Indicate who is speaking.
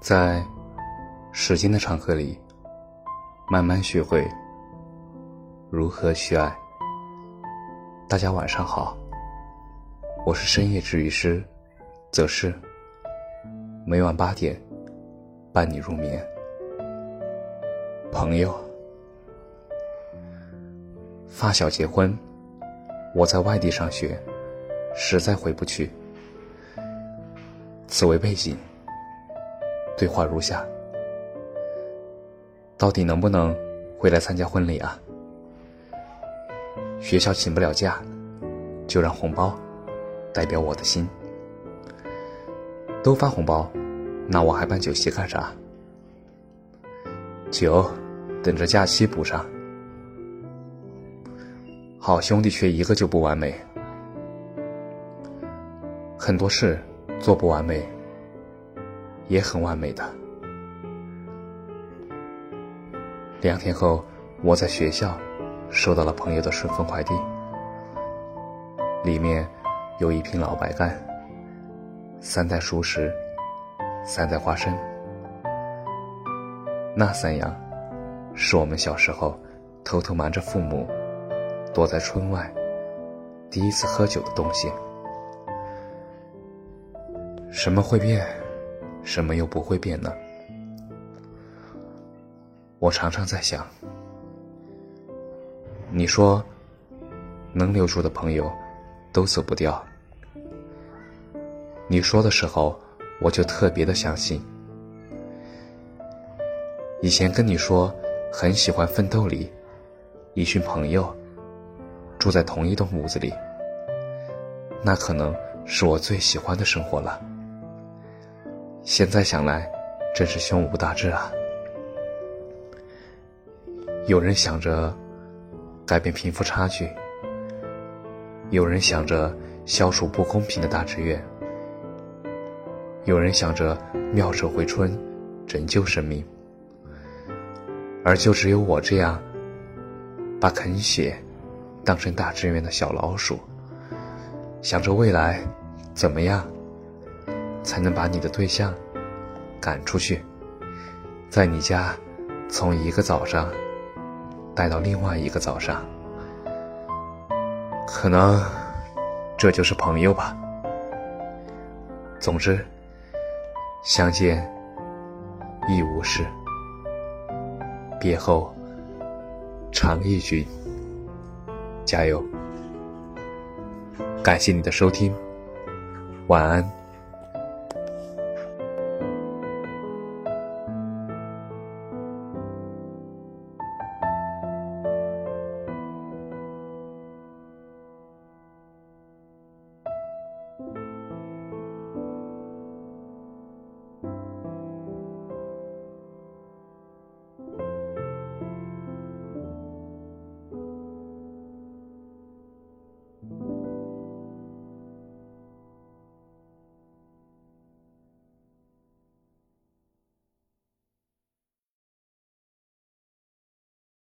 Speaker 1: 在时间的长河里，慢慢学会如何去爱。大家晚上好，我是深夜治愈师，则是每晚八点伴你入眠。朋友，发小结婚，我在外地上学，实在回不去。此为背景。对话如下：到底能不能回来参加婚礼啊？学校请不了假，就让红包代表我的心。都发红包，那我还办酒席干啥？酒等着假期补上。好兄弟缺一个就不完美，很多事做不完美。也很完美的。两天后，我在学校收到了朋友的顺丰快递，里面有一瓶老白干、三袋熟食、三袋花生。那三样，是我们小时候偷偷瞒着父母，躲在村外第一次喝酒的东西。什么会变？什么又不会变呢？我常常在想，你说能留住的朋友都走不掉，你说的时候我就特别的相信。以前跟你说很喜欢《奋斗》里一群朋友住在同一栋屋子里，那可能是我最喜欢的生活了。现在想来，真是胸无大志啊！有人想着改变贫富差距，有人想着消除不公平的大志愿，有人想着妙手回春，拯救生命，而就只有我这样把啃血当成大志愿的小老鼠，想着未来怎么样。才能把你的对象赶出去，在你家从一个早上带到另外一个早上，可能这就是朋友吧。总之，相见亦无事，别后常忆君。加油！感谢你的收听，晚安。